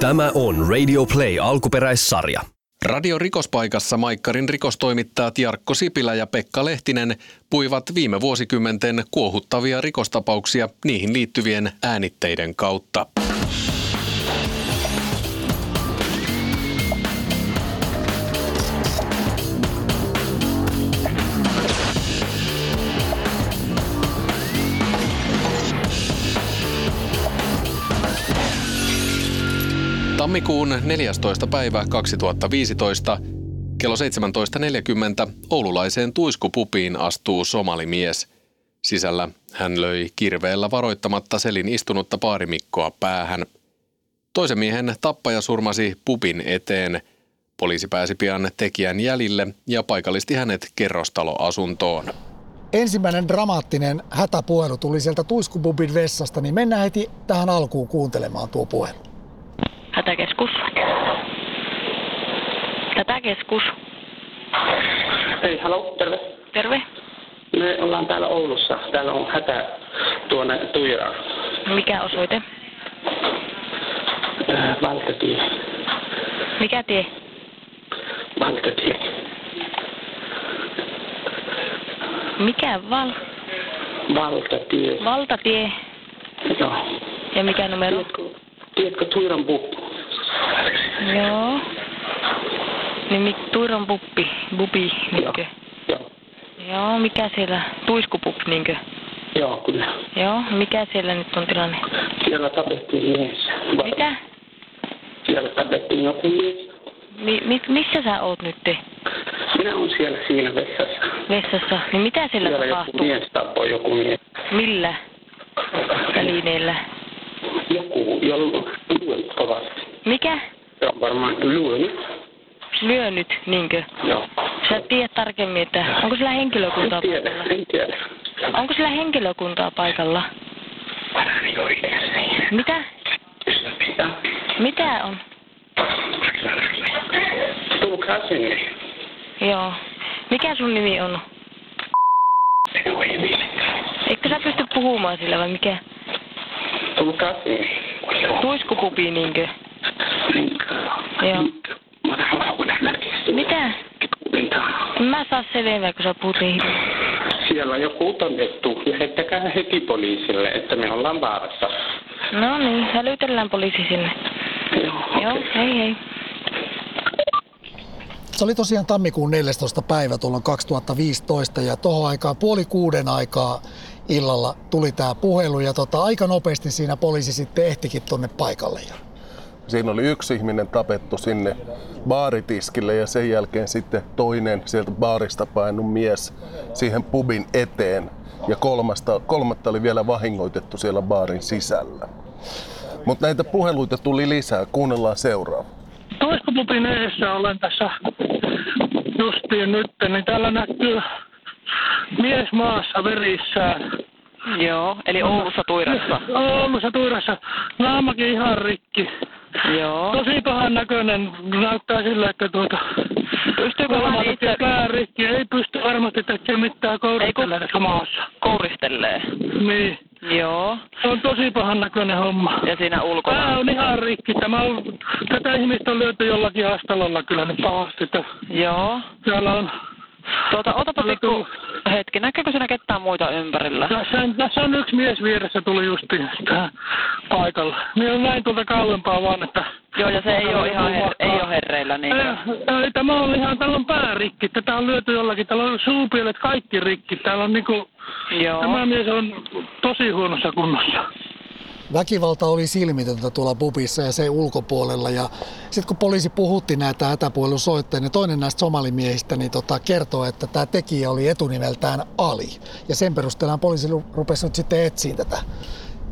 Tämä on Radio Play alkuperäissarja. Radio Rikospaikassa Maikkarin rikostoimittajat Jarkko Sipilä ja Pekka Lehtinen puivat viime vuosikymmenten kuohuttavia rikostapauksia niihin liittyvien äänitteiden kautta. Tammikuun 14. päivä 2015 kello 17.40 oululaiseen tuiskupupiin astuu somalimies. Sisällä hän löi kirveellä varoittamatta selin istunutta paarimikkoa päähän. Toisen miehen tappaja surmasi pupin eteen. Poliisi pääsi pian tekijän jäljille ja paikallisti hänet kerrostaloasuntoon. Ensimmäinen dramaattinen hätäpuhelu tuli sieltä tuiskupubin vessasta, niin mennään heti tähän alkuun kuuntelemaan tuo puhelu. Hätäkeskus. Hätäkeskus. Hei, halo, terve. Terve. Me ollaan täällä Oulussa. Täällä on hätä tuonne Tuiraan. Mikä osoite? Äh, Valtatie. Mikä tie? Valtatie. Mikä val? Valtatie. Valtatie. Joo. Ja mikä numero? Tiedätkö, tiedätkö Tuiran puppu? Joo. Niin mi, Tuiron puppi. Bubi, niinkö? Joo. Joo, mikä siellä? Tuiskupup, niinkö? Joo, kyllä. Joo, mikä siellä nyt on tilanne? Siellä tapettiin mies. Mitä? Siellä tapettiin joku mies. Mi, mi, missä sä oot nyt? Minä olen siellä siinä vessassa. Vessassa. Niin mitä siellä Siellä joku tapahtuu? mies tappoi joku mies. Millä välineillä? Joku, jolla kovasti. Mikä? Se on varmaan lyönyt. Lyönyt, niinkö? Joo. Sä et tiedä tarkemmin, että onko sillä En henkilökuntaa tiedä, paikalla? en tiedä. Onko sillä henkilökuntaa paikalla? Mitä? Mitä? Mitä on? Tulkaa sinne. Joo. Mikä sun nimi on? Eikö sä pysty puhumaan sillä vai mikä? Tulkaa sinne. Tuiskupupi niinkö? Joo. Mitä? Mä saa selvää, kun sä puhut. Siellä on joku todettu. Lähettäkää heti poliisille, että me ollaan vaarassa. No niin, hälytellään poliisi sinne. Joo, Joo, okei. hei hei. Se oli tosiaan tammikuun 14. päivä tuolloin 2015 ja tuohon aikaan puoli kuuden aikaa illalla tuli tämä puhelu ja tota, aika nopeasti siinä poliisi sitten ehtikin tonne paikalle. Ja Siinä oli yksi ihminen tapettu sinne baaritiskille ja sen jälkeen sitten toinen sieltä baarista painut mies siihen pubin eteen. Ja kolmasta, kolmatta oli vielä vahingoitettu siellä baarin sisällä. Mutta näitä puheluita tuli lisää. Kuunnellaan seuraava. Toiskopupin edessä olen tässä justiin nyt, niin täällä näkyy mies maassa verissään. Joo, eli Oulussa Tuirassa. Oulussa Tuirassa. Naamakin ihan rikki. Joo. Tosi pahan näköinen. Näyttää sillä, että tuota... Pystyykö hän itse pää rikki. Ei pysty varmasti tekemään mitään kouristella tässä maassa. kouristelee? Niin. Joo. Se on tosi pahan näköinen homma. Ja siinä ulkona? Pää on ihan rikki. Tämä on, tätä ihmistä on lyöty jollakin astalolla kyllä nyt pahasti. Joo. Täällä on Tuota, otapa pikku tuu- hetki. Näkeekö siinä ketään muita ympärillä? Tässä, on- tässä on yksi mies vieressä tuli justiin tähän paikalla. Niin on näin tuolta kauempaa vaan, että... Joo, ja se ei ole ihan her- ei ole herreillä niin. Ei, ei, tämä on ihan, täällä on pää rikki. Tätä on lyöty jollakin. Täällä on suupielet kaikki rikki. Täällä on niinku... Joo. Tämä mies on tosi huonossa kunnossa. Väkivalta oli silmitöntä tuolla pubissa ja se ulkopuolella. Ja sitten kun poliisi puhutti näitä hätäpuhelusoittajia, niin toinen näistä somalimiehistä niin tota, kertoo, että tämä tekijä oli etunimeltään Ali. Ja sen perusteella poliisi rupesi nyt sitten etsiä tätä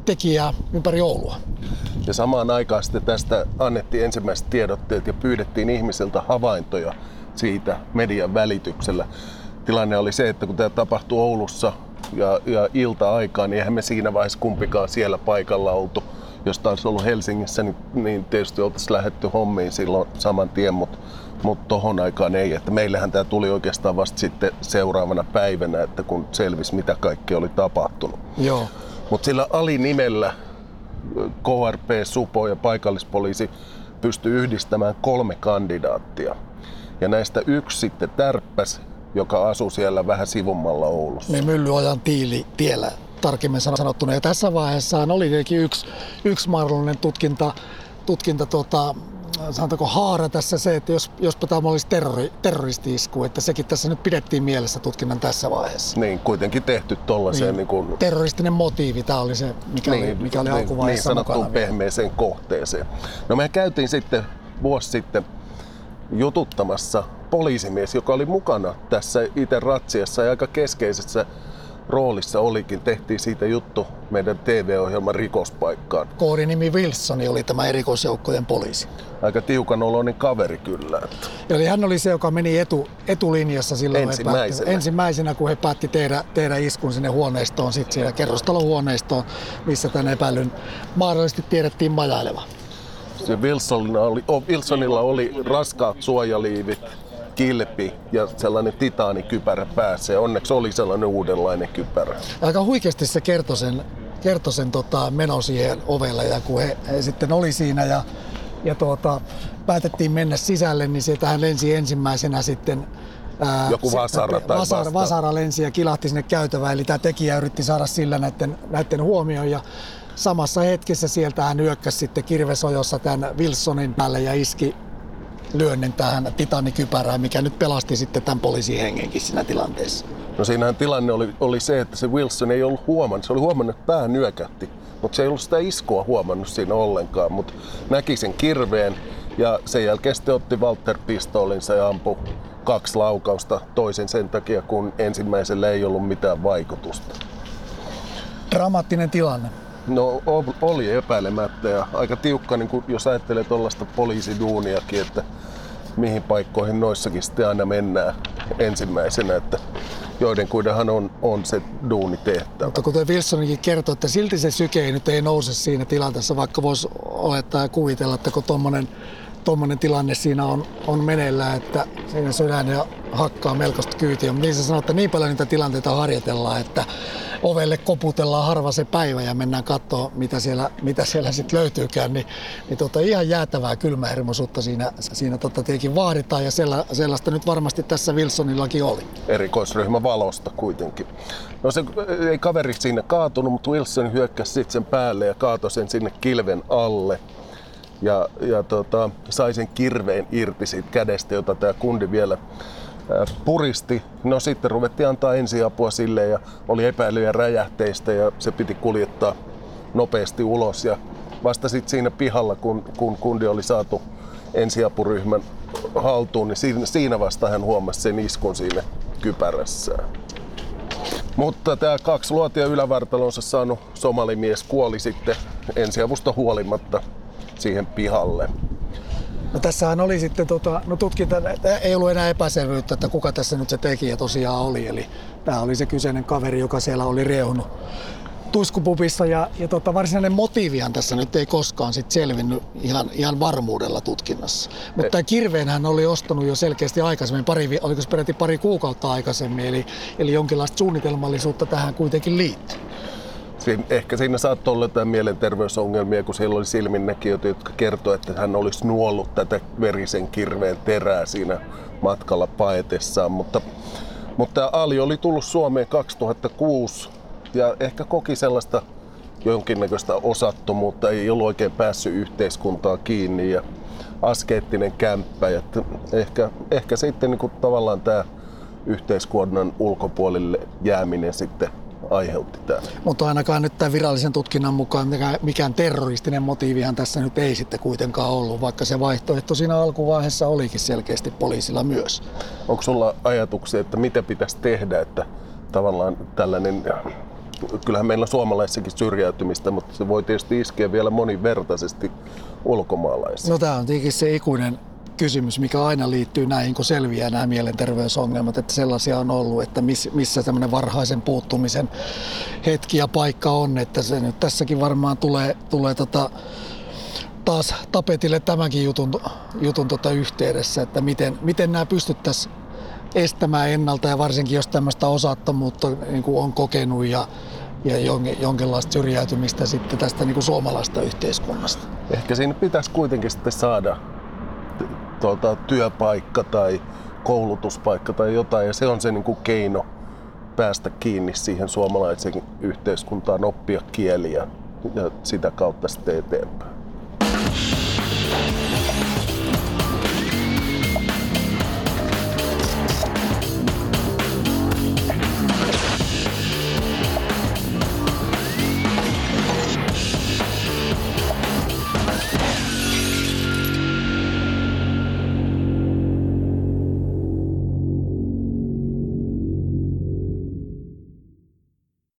tekijää ympäri Oulua. Ja samaan aikaan sitten tästä annettiin ensimmäiset tiedotteet ja pyydettiin ihmisiltä havaintoja siitä median välityksellä. Tilanne oli se, että kun tämä tapahtui Oulussa ja, ja ilta-aikaan, niin eihän me siinä vaiheessa kumpikaan siellä paikalla oltu. Jos taisi ollut Helsingissä, niin, niin tietysti oltaisiin lähetty hommiin silloin saman tien, mutta mutta tohon aikaan ei. Että meillähän tämä tuli oikeastaan vasta sitten seuraavana päivänä, että kun selvisi mitä kaikkea oli tapahtunut. Joo. Mutta sillä Ali-nimellä KRP, Supo ja paikallispoliisi pystyi yhdistämään kolme kandidaattia. Ja näistä yksi sitten tärppäs, joka asui siellä vähän sivummalla Oulussa. Niin Myllyojan tiili tiellä tarkemmin sanottuna. Ja tässä vaiheessa oli tietenkin yksi, yksi mahdollinen tutkinta, tutkinta tota, sanotaanko haara tässä se, että jos, jospa tämä olisi terrori, terroristi-isku, että sekin tässä nyt pidettiin mielessä tutkinnan tässä vaiheessa. Niin, kuitenkin tehty tollaiseen niin, niin kuin, Terroristinen motiivi, tämä oli se, mikä niin, oli, mikä oli niin, alkuvaiheessa niin sanottuun mukana. pehmeeseen kohteeseen. No me käytiin sitten vuosi sitten jututtamassa poliisimies, joka oli mukana tässä itse ratsiassa ja aika keskeisessä roolissa olikin. Tehtiin siitä juttu meidän TV-ohjelman rikospaikkaan. Koodinimi Wilson oli tämä erikoisjoukkojen poliisi. Aika tiukan oloinen kaveri kyllä. Eli hän oli se, joka meni etu, etulinjassa silloin. Ensimmäisenä. Päätti, ensimmäisenä, kun he päätti tehdä, tehdä iskun sinne huoneistoon, sitten siellä kerrostalohuoneistoon, missä tämän epäilyn mahdollisesti tiedettiin majaileva. Se Wilsonilla oli, oh, Wilsonilla oli raskaat suojaliivit, kilpi ja sellainen titaanikypärä päässä. Ja onneksi oli sellainen uudenlainen kypärä. Aika huikeasti se kertoi sen, kertoi sen tota, meno siihen ovelle ja kun he, he sitten oli siinä ja, ja tuota, päätettiin mennä sisälle, niin sieltähän lensi ensimmäisenä sitten ää, Joku vasara tai vasara, vasara lensi ja kilahti sinne käytävään, eli tämä tekijä yritti saada sillä näiden, näiden huomioon ja samassa hetkessä sieltä hän hyökkäsi sitten kirvesojossa tämän Wilsonin päälle ja iski lyönnin tähän titanikypärään, mikä nyt pelasti sitten tämän poliisin hengenkin siinä tilanteessa. No siinähän tilanne oli, oli se, että se Wilson ei ollut huomannut. Se oli huomannut, että pää nyökähti, mutta se ei ollut sitä iskua huomannut siinä ollenkaan. Mutta näki sen kirveen ja sen jälkeen sitten otti Walter-pistoolinsa ja ampui kaksi laukausta toisen sen takia, kun ensimmäisellä ei ollut mitään vaikutusta. Dramaattinen tilanne. No oli epäilemättä ja aika tiukka, niin kuin jos ajattelee tuollaista poliisiduuniakin, että mihin paikkoihin noissakin sitten aina mennään ensimmäisenä, että joidenkuidenhan on, on se duuni tehtävä. Mutta kuten Wilsonikin kertoi, että silti se syke ei nyt ei nouse siinä tilanteessa, vaikka voisi olettaa ja kuvitella, että kun tuommoinen tilanne siinä on, on meneillään, että siinä sydän ja hakkaa melkoista kyytiä. Mutta niin se sanoo, että niin paljon niitä tilanteita harjoitellaan, että ovelle koputellaan harva se päivä ja mennään katsoa, mitä siellä, mitä siellä sitten löytyykään. Niin, niin tota, ihan jäätävää kylmähermoisuutta siinä, siinä tota tietenkin vaaditaan ja sella, sellaista nyt varmasti tässä Wilsonillakin oli. erikoisryhmä valosta kuitenkin. No se ei kaveri siinä kaatunut, mutta Wilson hyökkäsi sitten sen päälle ja kaatoi sen sinne kilven alle. Ja, ja tota, sai sen kirveen irti siitä kädestä, jota tämä kundi vielä puristi. No sitten ruvettiin antaa ensiapua sille ja oli epäilyjä räjähteistä ja se piti kuljettaa nopeasti ulos. Ja vasta sitten siinä pihalla, kun, kun kundi oli saatu ensiapuryhmän haltuun, niin siinä, vasta hän huomasi sen iskun siinä kypärässään. Mutta tämä kaksi luotia ylävartalonsa saanut somalimies kuoli sitten ensiavusta huolimatta siihen pihalle. No tässähän oli sitten, tota, no tutkinta, ei ollut enää epäselvyyttä, että kuka tässä nyt se tekijä tosiaan oli. Eli tämä oli se kyseinen kaveri, joka siellä oli riehunut tuiskupupissa ja, ja tota, varsinainen motiivihan tässä nyt ei koskaan sit selvinnyt ihan, ihan varmuudella tutkinnassa. Mutta tämä kirveen hän oli ostanut jo selkeästi aikaisemmin, pari, oliko se peräti pari kuukautta aikaisemmin, eli, eli jonkinlaista suunnitelmallisuutta tähän kuitenkin liittyy. Ehkä siinä saattoi olla jotain mielenterveysongelmia, kun siellä oli silminnäkijöitä, jotka kertoivat, että hän olisi nuollut tätä verisen kirveen terää siinä matkalla paetessaan. Mutta, mutta Ali oli tullut Suomeen 2006 ja ehkä koki sellaista jonkinnäköistä osattomuutta, ei ollut oikein päässyt yhteiskuntaan kiinni ja askeettinen kämppä. Ja ehkä, ehkä sitten niin kuin tavallaan tämä yhteiskunnan ulkopuolelle jääminen sitten aiheutti tämän. Mutta ainakaan nyt tämän virallisen tutkinnan mukaan mikään, mikään terroristinen motiivihan tässä nyt ei sitten kuitenkaan ollut, vaikka se vaihtoehto siinä alkuvaiheessa olikin selkeästi poliisilla myös. Onko sulla ajatuksia, että mitä pitäisi tehdä, että tavallaan tällainen, kyllähän meillä on suomalaissakin syrjäytymistä, mutta se voi tietysti iskeä vielä monivertaisesti ulkomaalaisiin. No tämä on tietenkin se ikuinen kysymys, mikä aina liittyy näihin, kun selviää nämä mielenterveysongelmat, että sellaisia on ollut, että miss, missä tämmöinen varhaisen puuttumisen hetki ja paikka on, että se nyt tässäkin varmaan tulee, tulee tota, taas tapetille tämänkin jutun, jutun tota yhteydessä, että miten, miten nämä pystyttäisiin estämään ennalta ja varsinkin jos tämmöistä osattomuutta niin kuin on kokenut ja, ja jon- jonkinlaista syrjäytymistä sitten tästä niin kuin suomalaista yhteiskunnasta. Ehkä siinä pitäisi kuitenkin sitten saada tuota, työpaikka tai koulutuspaikka tai jotain, ja se on se niin kuin keino päästä kiinni siihen suomalaiseen yhteiskuntaan, oppia kieliä ja sitä kautta sitten eteenpäin.